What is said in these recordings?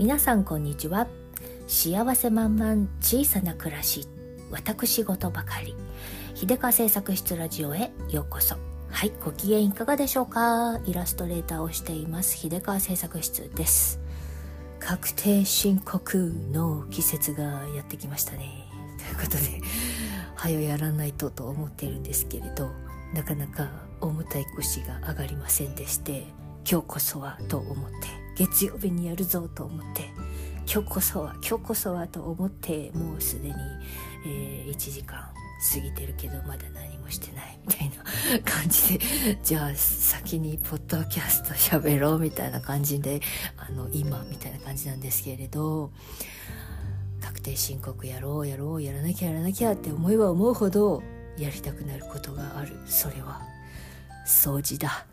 皆さんこんにちは。幸せ満々小さな暮らし。私事ばかり。秀川製作室ラジオへようこそ。はいご機嫌いかがでしょうか？イラストレーターをしています。秀川製作室です。確定申告の季節がやってきましたね。ということで早やらないとと思っているんですけれどなかなか重たい腰が上がりませんでして今日こそはと思って月曜日にやるぞと思って今日こそは今日こそはと思ってもうすでに、えー、1時間過ぎてるけどまだ何もしてないみたいな感じでじゃあ先にポッドキャスト喋ろうみたいな感じであの今みたいな感じなんですけれど確定申告やろうやろうやらなきゃやらなきゃって思えば思うほどやりたくなることがある。それは。掃除だ。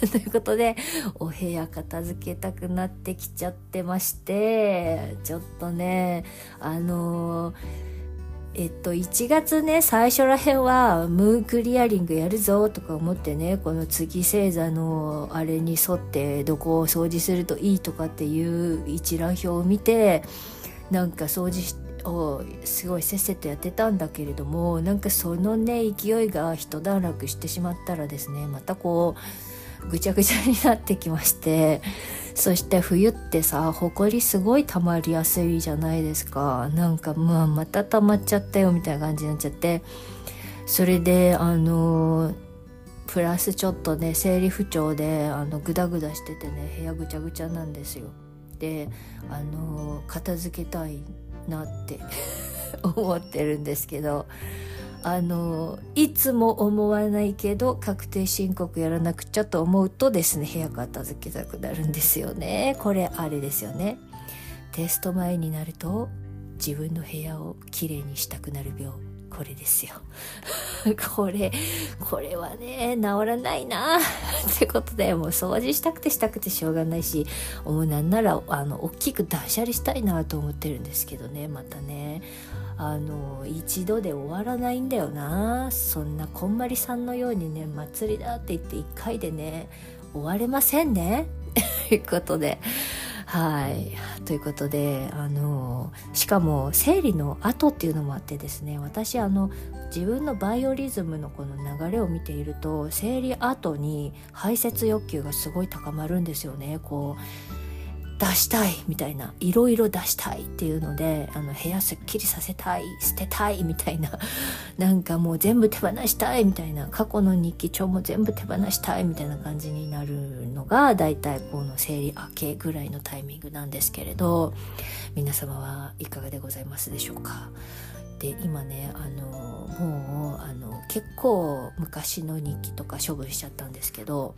ということでお部屋片付けたくなってきちゃってましてちょっとねあのー、えっと1月ね最初らへんはムークリアリングやるぞとか思ってねこの月星座のあれに沿ってどこを掃除するといいとかっていう一覧表を見てなんか掃除してをすごいせっせとやってたんだけれどもなんかそのね勢いが一段落してしまったらですねまたこうぐちゃぐちゃになってきましてそして冬ってさほこりすごい溜まりやすいじゃないですか。なんかまあまた溜まっちゃったよみたいな感じになっちゃってそれであのプラスちょっとね生理不調であのグダグダしててね部屋ぐちゃぐちゃなんですよ。であの片付けたいなって 思ってるんですけどあのいつも思わないけど確定申告やらなくちゃと思うとですね部屋片付けたくなるんですよね。これあれですよね。テスト前になると自分の部屋をきれいにしたくなる病。これですよ。これこれはね治らないな。ってことでもう掃除したくてしたくてしょうがないしもうなんならあの大きく断捨離したいなと思ってるんですけどねまたね。あの一度で終わらないんだよな。そんなこんまりさんのようにね祭りだって言って1回でね終われませんね。ということではい。ということで、あの、しかも生理の後っていうのもあってですね、私、あの、自分のバイオリズムのこの流れを見ていると、生理後に排泄欲求がすごい高まるんですよね。こう、出したいみたいないろいろ出したいっていうのであの部屋すっきりさせたい捨てたいみたいな なんかもう全部手放したいみたいな過去の日記帳も全部手放したいみたいな感じになるのがだいたいこの生理明けぐらいのタイミングなんですけれど皆様はいかがでございますでしょうか？で今ねあのもうあの結構昔の日記とか処分しちゃったんですけど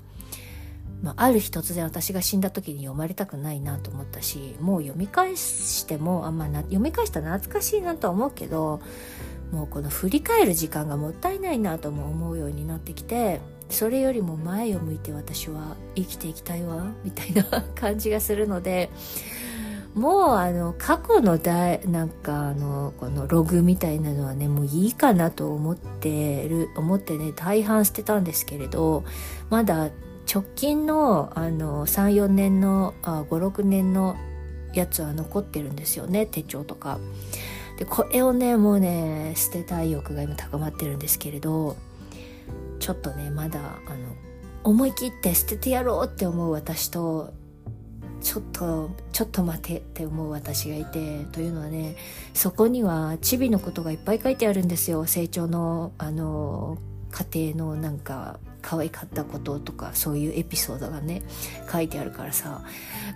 まあ、ある日突然私が死んだ時に読まれたくないなと思ったしもう読み返してもあんまな読み返したら懐かしいなとは思うけどもうこの振り返る時間がもったいないなとも思うようになってきてそれよりも前を向いて私は生きていきたいわみたいな感じがするのでもうあの過去のだなんかあのこのログみたいなのはねもういいかなと思ってる思ってね大半捨てたんですけれどまだ直近のあの34年の56年のやつは残ってるんですよね手帳とか。でこれをねもうね捨てたい欲が今高まってるんですけれどちょっとねまだあの思い切って捨ててやろうって思う私とちょっとちょっと待てって思う私がいてというのはねそこにはチビのことがいっぱい書いてあるんですよ成長のあの家庭のなんか可愛かったこととかそういうエピソードがね書いてあるからさ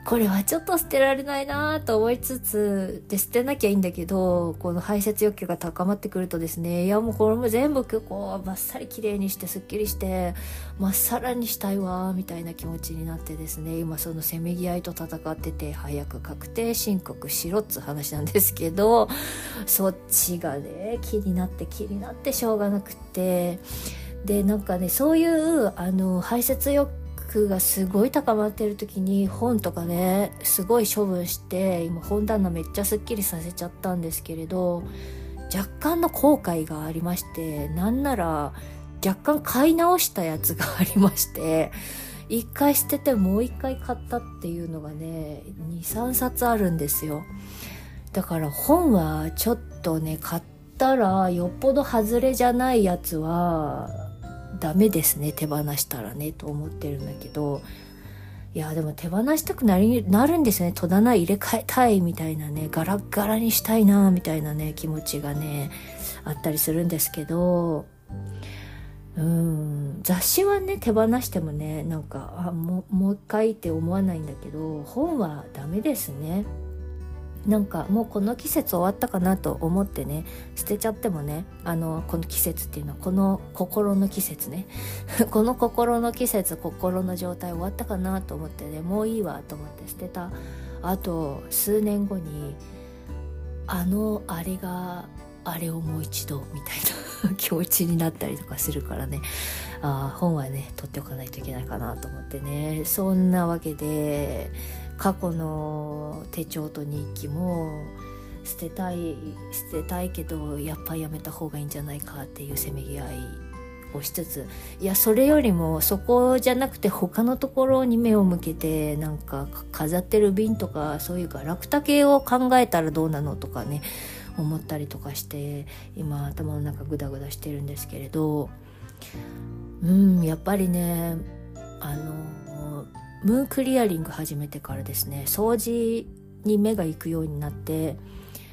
これはちょっと捨てられないなと思いつつで捨てなきゃいいんだけどこの排泄欲求が高まってくるとですねいやもうこれも全部こうバッサリ綺麗にしてすっきりしてまっさらにしたいわみたいな気持ちになってですね今そのせめぎ合いと戦ってて早く確定申告しろっつ話なんですけどそっちがね気になって気になってしょうがなくってでなんかねそういうあの排泄欲がすごい高まってる時に本とかねすごい処分して今本棚めっちゃすっきりさせちゃったんですけれど若干の後悔がありましてなんなら若干買い直したやつがありまして一回捨ててもう一回買ったっていうのがね23冊あるんですよ。だから本はちょっとね買ったらよっぽど外れじゃないやつはダメですね手放したらねと思ってるんだけど。いやでも手放したくなりなるんですよね。戸棚入れ替えたいみたいなね。ガラッガラにしたいなみたいなね気持ちがねあったりするんですけど。うん。雑誌はね手放してもねなんかあもう一回って思わないんだけど本はダメですね。なんかもうこの季節終わったかなと思ってね捨てちゃってもねあのこの季節っていうのはこの心の季節ね。この心の季節心の状態終わったかなと思ってねもういいわと思って捨てた。あと数年後にあのあれがあれをもう一度みたいな 気持ちになったりとかするからね。あ本はね取っておかないといけないかなと思ってね。そんなわけで過去の手帳と日記も捨てたい捨てたいけどやっぱやめた方がいいんじゃないかっていうせめぎ合いをしつついやそれよりもそこじゃなくて他のところに目を向けてなんか飾ってる瓶とかそういうガラクタ系を考えたらどうなのとかね思ったりとかして今頭の中グダグダしてるんですけれどうんやっぱりねあのムーンクリアリング始めてからですね掃除に目が行くようになって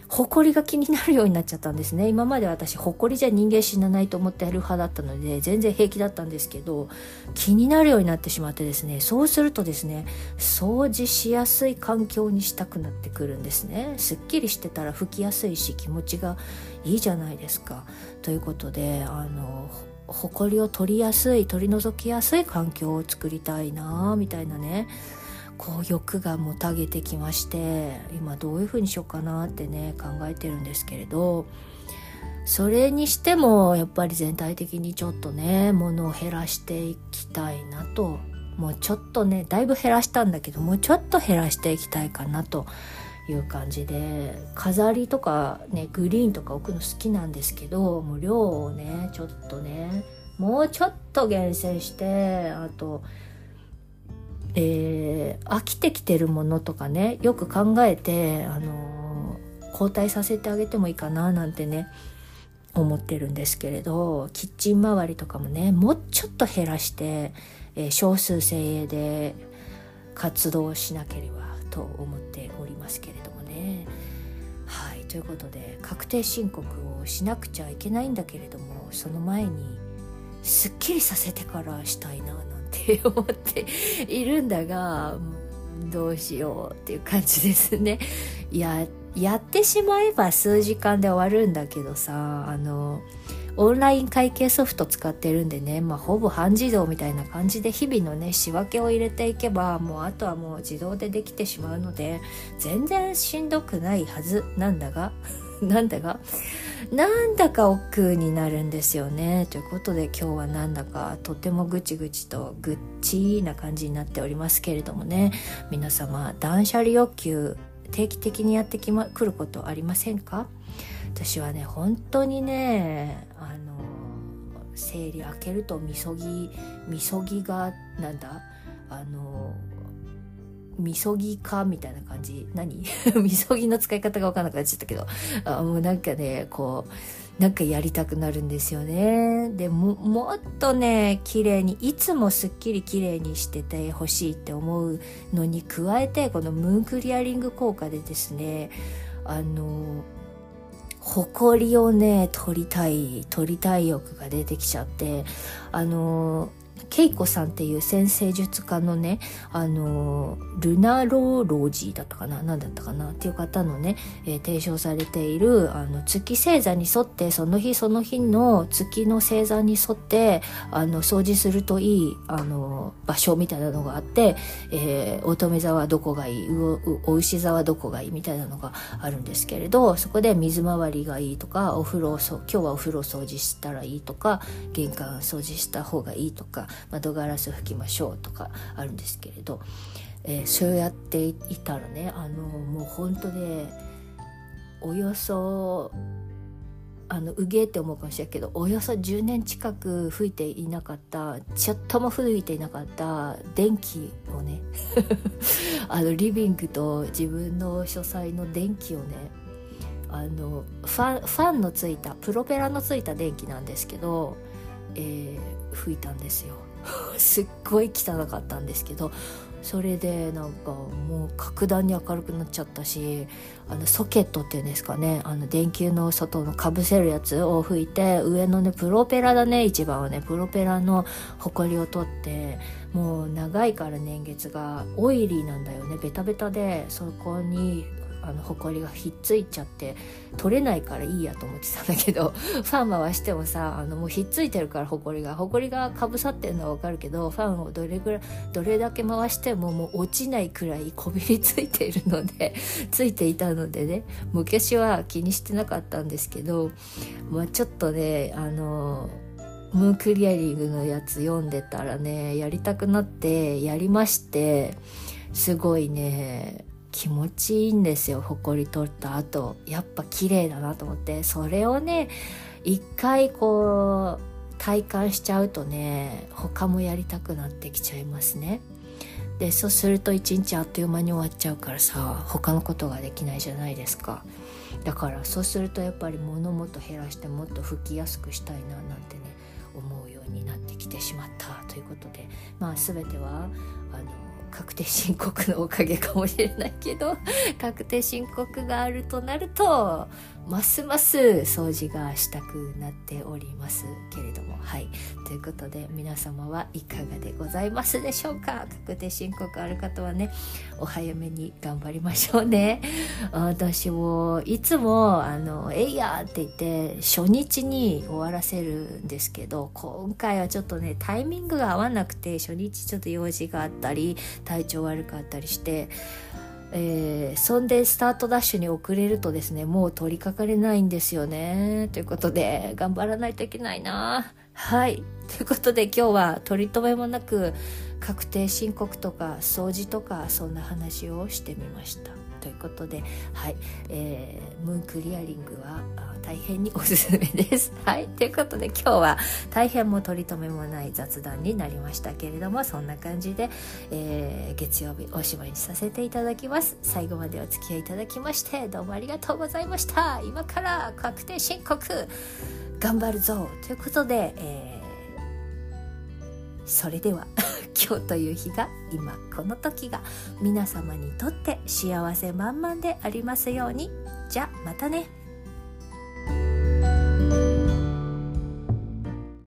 埃が気になるようになっちゃったんですね。今まで私埃じゃ人間死なないと思ってやる派だったので全然平気だったんですけど気になるようになってしまってですねそうするとですね掃除しやすい環境にしたくなってくるんですね。すっきりしてたら拭きやすいし気持ちがいいじゃないですか。ということであの埃を取りやすい取り除きやすい環境を作りたいなみたいなね。こう欲がもたげてきまして今どういう風にしようかなってね考えてるんですけれど。それにしてもやっぱり全体的にちょっとね物を減らしていきたいなと。もうちょっとねだいぶ減らしたんだけどもうちょっと減らしていきたいかなと。いう感じで飾りとかねグリーンとか置くの好きなんですけどもう量をねちょっとねもうちょっと厳選してあとえー、飽きてきてるものとかねよく考えて、あのー、交代させてあげてもいいかななんてね思ってるんですけれどキッチン周りとかもねもうちょっと減らして、えー、少数精鋭で活動しなければと思っておりますけれどもね。はいということで確定申告をしなくちゃいけないんだけれどもその前にすっきりさせてからしたいななんて 思っているんだがどうしようっていう感じですね。ややってしまえば数時間で終わるんだけどさあのオンライン会計ソフト使ってるんでね、まあ、ほぼ半自動みたいな感じで日々のね仕分けを入れていけばもうあとはもう自動でできてしまうので全然しんどくないはずなんだが なんだがなんだか億劫になるんですよね。ということで今日はなんだかとてもぐちぐちとぐっちーな感じになっておりますけれどもね。皆様断捨離欲求定期的にやってきまくることありませんか？私はね本当にねあの整理開けるとみそぎみそぎがなんだあのみそぎかみたいな感じ。何？みそぎの使い方が分かんなくなっちゃったけど。あもうなんかねこうなんかやりたくなるんですよね。でももっとね綺麗にいつもすっきり綺麗にしててほしいって思うのに加えてこのムーンクリアリング効果でですねあの誇りをね取りたい取りたい欲が出てきちゃってあのーイコさんっていう先生術家のね、あの、ルナローロージーだったかな何だったかなっていう方のね、えー、提唱されている、あの、月星座に沿って、その日その日の月の星座に沿って、あの、掃除するといい、あの、場所みたいなのがあって、えー、乙女座はどこがいい、お牛座はどこがいいみたいなのがあるんですけれど、そこで水回りがいいとか、お風呂を、今日はお風呂掃除したらいいとか、玄関掃除した方がいいとか、窓ガラス拭きましょうとかあるんですけれど、えー、そうやっていたらねあのもう本当でおよそあのうげーって思うかもしれないけどおよそ10年近く吹いていなかったちょっとも吹いていなかった電気をね あのリビングと自分の書斎の電気をねあのファファンのついたプロペラのついた電気なんですけど、えー、吹いたんですよ。すっごい汚かったんですけどそれでなんかもう格段に明るくなっちゃったしあのソケットっていうんですかねあの電球の外のかぶせるやつを吹いて上のねプロペラだね一番はねプロペラのほこりを取ってもう長いから年月がオイリーなんだよねベタベタでそこにあの埃がひっついちゃって取れないからいいやと思ってたんだけど ファン回してもさあのもうひっついてるから埃が埃がかぶさってるのはわかるけどファンをどれぐらいどれだけ回してももう落ちないくらいこびりついているので ついていたのでね昔は気にしてなかったんですけど、まあ、ちょっとねあのムーンクリアリングのやつ読んでたらねやりたくなってやりましてすごいね気持ちいいんですよほこり取った後。やっぱ綺麗だなと思って。それをね一回こう体感しちゃうとね他もやりたくなってきちゃいますね。でそうすると一日あっという間に終わっちゃうからさ他のことができないじゃないですか。だからそうするとやっぱり物もっと減らしてもっと拭きやすくしたいななんてね思うようになってきてしまったということで。まあ全てはあの確定申告のおかげかもしれないけど確定申告があるとなるとますます掃除がしたくなっておりますけれども。はい。ということで皆様はいかがでございますでしょうか？確定申告ある方はねお早めに頑張りましょうね。私もいつもあの「えいや!」って言って初日に終わらせるんですけど今回はちょっとねタイミングが合わなくて初日ちょっと用事があったり体調悪かったりしてえー、そんでスタートダッシュに遅れるとですね、もう取りかかれないんですよね。ということで、頑張らないといけないな。はい。ということで今日は取り留めもなく確定申告とか掃除とかそんな話をしてみました。ということで、はい、えー、ムーンクリアリングは大変におすすめです。はい、ということで今日は大変も取り留めもない雑談になりましたけれども、そんな感じで、えー、月曜日おしまいにさせていただきます。最後までお付き合いいただきましてどうもありがとうございました。今から確定申告頑張るぞということで、えー、それでは 今日という日が今この時が皆様にとって幸せ満々でありますように。じゃあまたね。